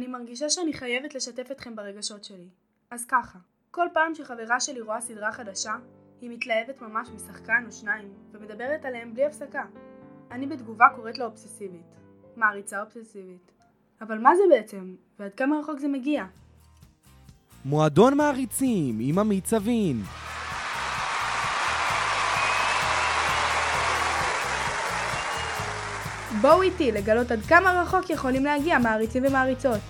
אני מרגישה שאני חייבת לשתף אתכם ברגשות שלי. אז ככה, כל פעם שחברה שלי רואה סדרה חדשה, היא מתלהבת ממש משחקן או שניים, ומדברת עליהם בלי הפסקה. אני בתגובה קוראת לה אובססיבית. מעריצה אובססיבית. אבל מה זה בעצם? ועד כמה רחוק זה מגיע? מועדון מעריצים עם עמית סבין. בואו איתי לגלות עד כמה רחוק יכולים להגיע מעריצים ומעריצות.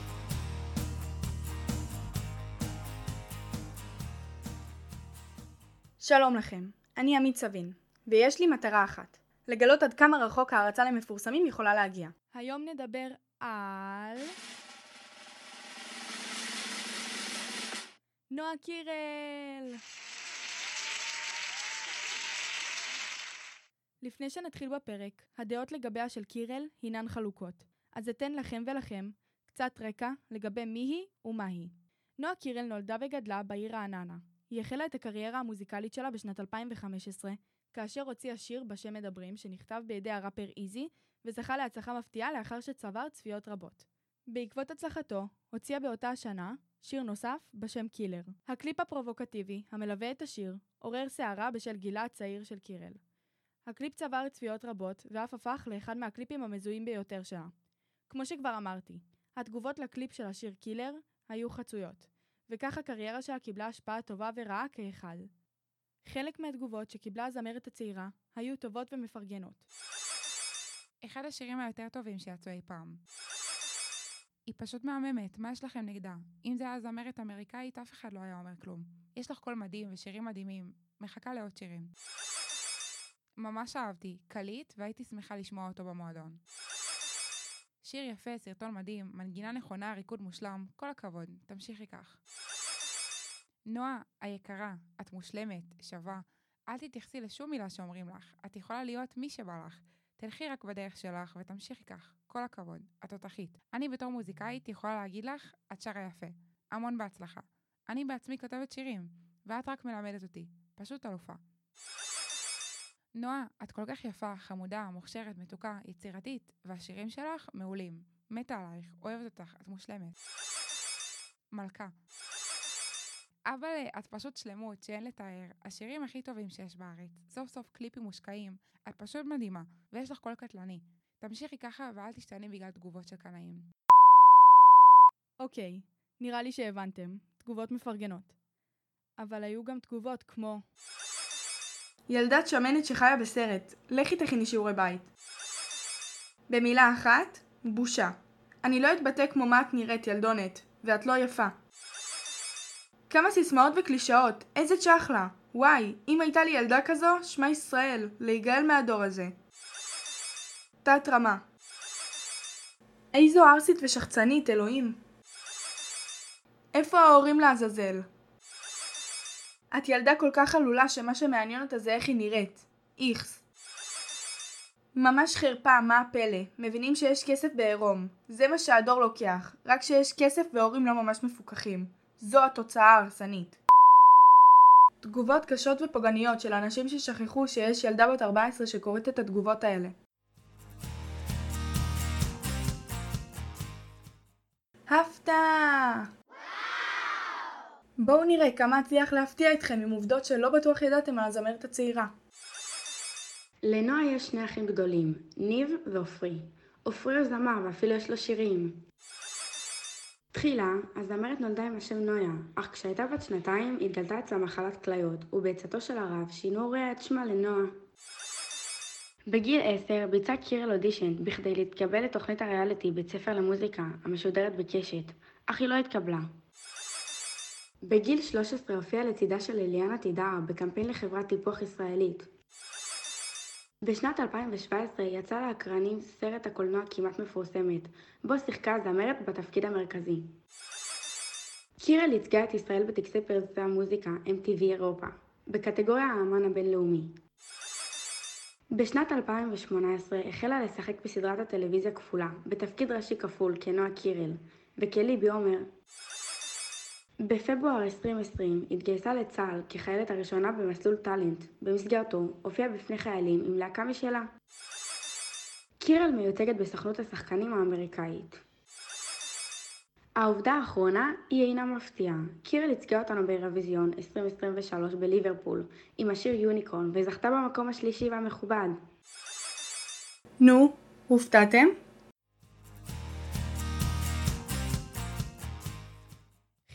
שלום לכם, אני עמית סבין, ויש לי מטרה אחת, לגלות עד כמה רחוק הערצה למפורסמים יכולה להגיע. היום נדבר על... נועה קירל! לפני שנתחיל בפרק, הדעות לגביה של קירל הינן חלוקות, אז אתן לכם ולכם קצת רקע לגבי מי היא ומה היא. נועה קירל נולדה וגדלה בעיר רעננה. היא החלה את הקריירה המוזיקלית שלה בשנת 2015, כאשר הוציאה שיר בשם מדברים שנכתב בידי הראפר איזי, וזכה להצלחה מפתיעה לאחר שצבר צפיות רבות. בעקבות הצלחתו, הוציאה באותה השנה שיר נוסף בשם קילר. הקליפ הפרובוקטיבי, המלווה את השיר, עורר סערה בשל גילה הצעיר של קירל. הקליפ צבר צפיות רבות, ואף הפך לאחד מהקליפים המזוהים ביותר שלה. כמו שכבר אמרתי, התגובות לקליפ של השיר קילר היו חצויות, וכך הקריירה שלה קיבלה השפעה טובה ורעה כאחד. חלק מהתגובות שקיבלה הזמרת הצעירה היו טובות ומפרגנות. אחד השירים היותר טובים שיצאו אי פעם. היא פשוט מהממת, מה יש לכם נגדה? אם זה היה זמרת אמריקאית, אף אחד לא היה אומר כלום. יש לך קול מדהים ושירים מדהימים. מחכה לעוד שירים. ממש אהבתי, קליט, והייתי שמחה לשמוע אותו במועדון. שיר יפה, סרטון מדהים, מנגינה נכונה, ריקוד מושלם, כל הכבוד, תמשיכי כך. נועה, היקרה, את מושלמת, שווה. אל תתייחסי לשום מילה שאומרים לך, את יכולה להיות מי שבא לך. תלכי רק בדרך שלך ותמשיכי כך, כל הכבוד, את תותחית. אני בתור מוזיקאית יכולה להגיד לך, את שרה יפה. המון בהצלחה. אני בעצמי כותבת שירים, ואת רק מלמדת אותי. פשוט אלופה. נועה, את כל כך יפה, חמודה, מוכשרת, מתוקה, יצירתית, והשירים שלך מעולים. מתה עלייך, אוהבת אותך, את מושלמת. מלכה. אבל את פשוט שלמות שאין לתאר, השירים הכי טובים שיש בארץ, סוף סוף קליפים מושקעים, את פשוט מדהימה, ויש לך קול קטלני. תמשיכי ככה ואל תשתני בגלל תגובות של קנאים. אוקיי, נראה לי שהבנתם, תגובות מפרגנות. אבל היו גם תגובות כמו ילדת שמנת שחיה בסרט, לכי תכיני שיעורי בית. במילה אחת, בושה. אני לא אתבטא כמו מה את נראית ילדונת, ואת לא יפה. כמה סיסמאות וקלישאות, איזה צ'חלה. וואי, אם הייתה לי ילדה כזו, שמע ישראל, להיגאל מהדור הזה. תת רמה. איזו ערסית ושחצנית, אלוהים. איפה ההורים לעזאזל? את ילדה כל כך עלולה שמה שמעניין אותה זה איך היא נראית. איכס. ממש חרפה, מה הפלא? מבינים שיש כסף בעירום. זה מה שהדור לוקח. רק שיש כסף והורים לא ממש מפוקחים. זו התוצאה ההרסנית. תגובות קשות ופוגעניות של אנשים ששכחו שיש ילדה בת 14 שקוראת את התגובות האלה. הפתעה! בואו נראה כמה אצליח להפתיע אתכם עם עובדות שלא בטוח ידעתם על הזמרת הצעירה. לנועה יש שני אחים גדולים, ניב ועופרי. עופרי הוא זמר ואפילו יש לו שירים. תחילה, הזמרת נולדה עם השם נויה, אך כשהייתה בת שנתיים התגלתה אצלה מחלת כליות, ובעצתו של הרב שינו הוריה את שמה לנועה. בגיל עשר ביצעה קירל אודישן בכדי להתקבל לתוכנית הריאליטי בית ספר למוזיקה, המשודרת בקשת, אך היא לא התקבלה. בגיל 13 הופיעה לצידה של אליאנה תידאר בקמפיין לחברת טיפוח ישראלית. בשנת 2017 יצא לאקרנים סרט הקולנוע כמעט מפורסמת, בו שיחקה הזמרת בתפקיד המרכזי. קירל ייצגה את ישראל בטקסי פרסי המוזיקה MTV אירופה, בקטגוריה האמן הבינלאומי. בשנת 2018 החלה לשחק בסדרת הטלוויזיה כפולה, בתפקיד ראשי כפול כנועה קירל, וכליבי עומר בפברואר 2020 התגייסה לצה"ל כחיילת הראשונה במסלול טאלנט, במסגרתו הופיעה בפני חיילים עם להקה משלה. קירל מיוצגת בסוכנות השחקנים האמריקאית. העובדה האחרונה היא אינה מפתיעה. קירל ייצגה אותנו באירוויזיון 2023 בליברפול עם השיר יוניקורן וזכתה במקום השלישי והמכובד. נו, הופתעתם?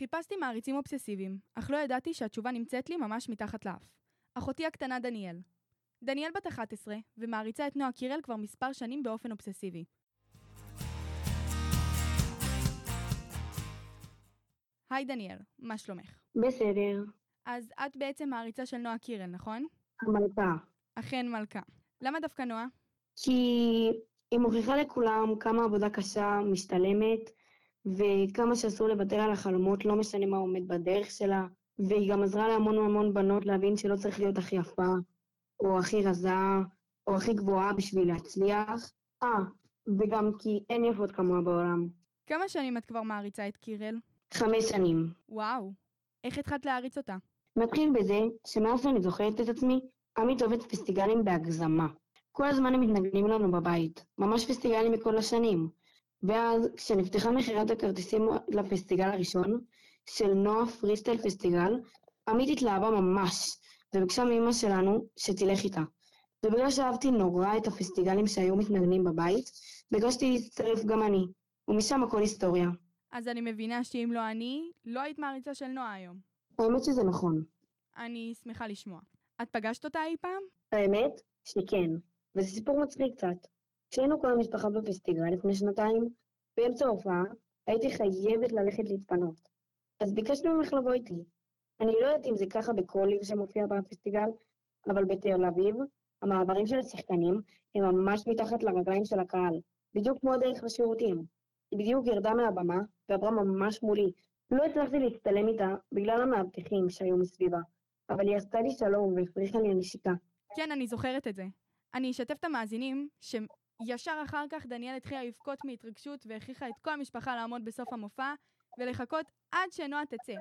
חיפשתי מעריצים אובססיביים, אך לא ידעתי שהתשובה נמצאת לי ממש מתחת לאף. אחותי הקטנה דניאל. דניאל בת 11, ומעריצה את נועה קירל כבר מספר שנים באופן אובססיבי. היי דניאל, מה שלומך? בסדר, אז את בעצם מעריצה של נועה קירל, נכון? המלכה. אכן מלכה. למה דווקא נועה? כי היא מוכיחה לכולם כמה עבודה קשה משתלמת, וכמה שאסור לוותר על החלומות, לא משנה מה עומד בדרך שלה, והיא גם עזרה להמון המון בנות להבין שלא צריך להיות הכי יפה, או הכי רזה, או הכי גבוהה בשביל להצליח. אה, וגם כי אין יפות כמוה בעולם. כמה שנים את כבר מעריצה את קירל? חמש שנים. וואו. איך התחלת להעריץ אותה? נתחיל בזה שמאז שאני זוכרת את עצמי, עמית אוהבת פסטיגלים בהגזמה. כל הזמן הם מתנגנים לנו בבית, ממש פסטיגלים מכל השנים. ואז, כשנפתחה מכירת הכרטיסים לפסטיגל הראשון, של נועה פריסטייל פסטיגל, עמית התלהבה ממש, וביקשה מאמא שלנו שתלך איתה. ובגלל שאהבתי נורא את הפסטיגלים שהיו מתנגנים בבית, ביקשתי להצטרף גם אני, ומשם הכל היסטוריה. אז אני מבינה שאם לא אני, לא היית מעריצה של נועה היום. האמת שזה נכון. אני שמחה לשמוע. את פגשת אותה אי פעם? האמת שכן, וזה סיפור מצחיק קצת. כשהיינו כל המשפחה בפסטיגל לפני שנתיים, באמצע ההופעה הייתי חייבת ללכת להתפנות. אז ביקשנו ממך לבוא איתי. אני לא יודעת אם זה ככה בכל עיר שמופיע בפסטיגל, אבל בתל אביב, המעברים של השחקנים הם ממש מתחת לרגליים של הקהל, בדיוק כמו הדרך לשירותים. היא בדיוק ירדה מהבמה ועברה ממש מולי. לא הצלחתי להצטלם איתה בגלל המאבטחים שהיו מסביבה, אבל היא עשתה לי שלום והפריחה לי הנשיקה. כן, אני זוכרת את זה. אני אשתף את המאזינים שישר אחר כך דניאל התחילה לבכות מהתרגשות והכריחה את כל המשפחה לעמוד בסוף המופע ולחכות עד שנועה תצא.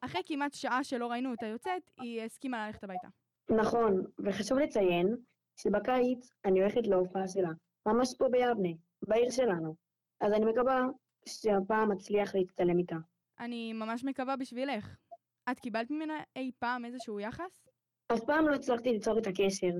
אחרי כמעט שעה שלא ראינו אותה יוצאת, היא הסכימה ללכת הביתה. נכון, וחשוב לציין שבקיץ אני הולכת להופעה שלה, ממש פה ביבנה, בעיר שלנו. אז אני מקווה שהפעם אצליח להצטלם איתה. אני ממש מקווה בשבילך. את קיבלת ממנה אי פעם איזשהו יחס? אף פעם לא הצלחתי ליצור את הקשר.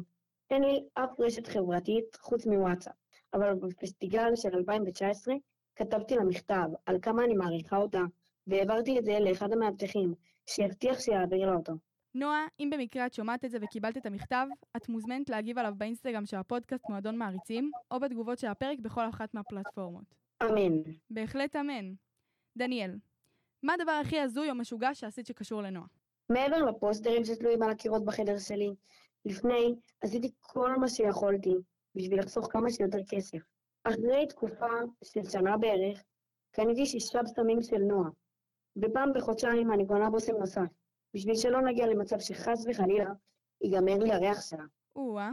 אין לי אף רשת חברתית חוץ מוואטסאפ, אבל בפסטיגל של 2019 כתבתי לה מכתב על כמה אני מעריכה אותה, והעברתי את זה לאחד המאבטחים, שהבטיח שיעביר לה אותו. נועה, אם במקרה את שומעת את זה וקיבלת את המכתב, את מוזמנת להגיב עליו באינסטגרם של הפודקאסט מועדון מעריצים, או בתגובות של הפרק בכל אחת מהפלטפורמות. אמן. בהחלט אמן. דניאל, מה הדבר הכי הזוי או משוגע שעשית שקשור לנועה? מעבר לפוסטרים שתלויים על הקירות בחדר שלי, לפני עשיתי כל מה שיכולתי בשביל לחסוך כמה שיותר כסף. אחרי תקופה של שנה בערך, קניתי שישה בשמים של נועה, ופעם בחודשיים אני קונה בושם נוסף, בשביל שלא נגיע למצב שחס וחלילה ייגמר לי הריח שלה. או-אה.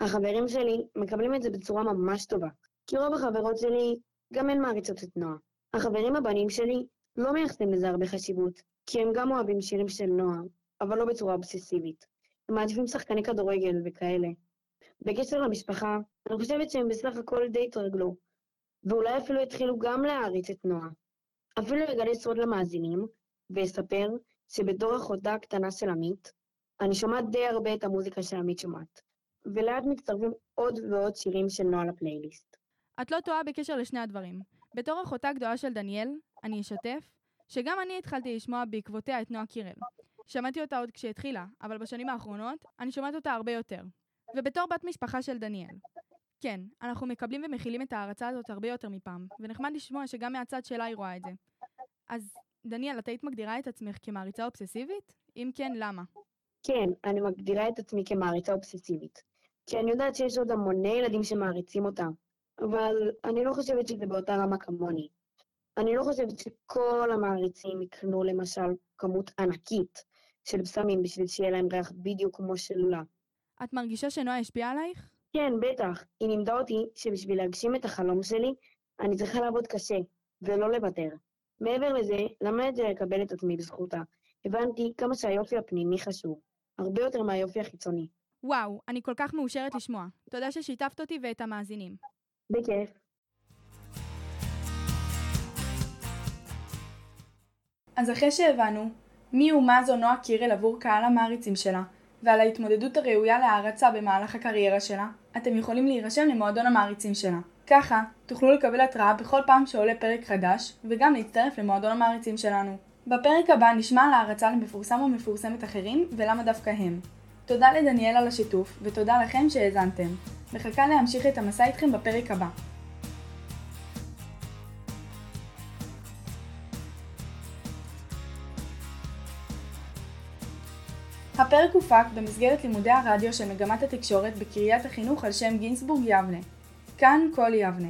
החברים שלי מקבלים את זה בצורה ממש טובה, כי רוב החברות שלי גם הן מעריצות את נועה. החברים הבנים שלי לא מייחסים לזה הרבה חשיבות, כי הם גם אוהבים שירים של נועה, אבל לא בצורה אובססיבית. מעדיפים שחקני כדורגל וכאלה. בקשר למשפחה, אני חושבת שהם בסך הכל די התרגלו, ואולי אפילו התחילו גם להעריץ את נועה. אפילו אגלה סוד למאזינים, ואספר שבתור אחותה הקטנה של עמית, אני שומעת די הרבה את המוזיקה שעמית שומעת, ולאט מצטרפים עוד ועוד שירים של נועה לפלייליסט. את לא טועה בקשר לשני הדברים. בתור אחותה גדולה של דניאל, אני אשתף, שגם אני התחלתי לשמוע בעקבותיה את נועה קירל. שמעתי אותה עוד כשהתחילה, אבל בשנים האחרונות אני שומעת אותה הרבה יותר. ובתור בת משפחה של דניאל. כן, אנחנו מקבלים ומכילים את ההערצה הזאת הרבה יותר מפעם, ונחמד לשמוע שגם מהצד שלה היא רואה את זה. אז דניאל, את היית מגדירה את עצמך כמעריצה אובססיבית? אם כן, למה? כן, אני מגדירה את עצמי כמעריצה אובססיבית. כי אני יודעת שיש עוד המוני ילדים שמעריצים אותה, אבל אני לא חושבת שזה באותה רמה כמוני. אני לא חושבת שכל המעריצים יקנו למשל כמות ענקית של בשמים בשביל שיהיה להם ריח בדיוק כמו שלה. את מרגישה שנועה השפיעה עלייך? כן, בטח. היא לימדה אותי שבשביל להגשים את החלום שלי, אני צריכה לעבוד קשה, ולא לוותר. מעבר לזה, למדתי לקבל את עצמי בזכותה. הבנתי כמה שהיופי הפנימי חשוב, הרבה יותר מהיופי החיצוני. וואו, אני כל כך מאושרת לשמוע. תודה ששיתפת אותי ואת המאזינים. בכיף. אז אחרי שהבנו מי ומה זו נועה קירל עבור קהל המעריצים שלה, ועל ההתמודדות הראויה להערצה במהלך הקריירה שלה, אתם יכולים להירשם למועדון המעריצים שלה. ככה, תוכלו לקבל התראה בכל פעם שעולה פרק חדש, וגם להצטרף למועדון המעריצים שלנו. בפרק הבא נשמע על הערצה למפורסם או מפורסמת אחרים, ולמה דווקא הם. תודה לדניאל על השיתוף, ותודה לכם שהאזנתם. מחכה להמשיך את המסע איתכם בפרק הבא. הפרק הופק במסגרת לימודי הרדיו של מגמת התקשורת בקריית החינוך על שם גינסבורג יבנה. כאן כל יבנה.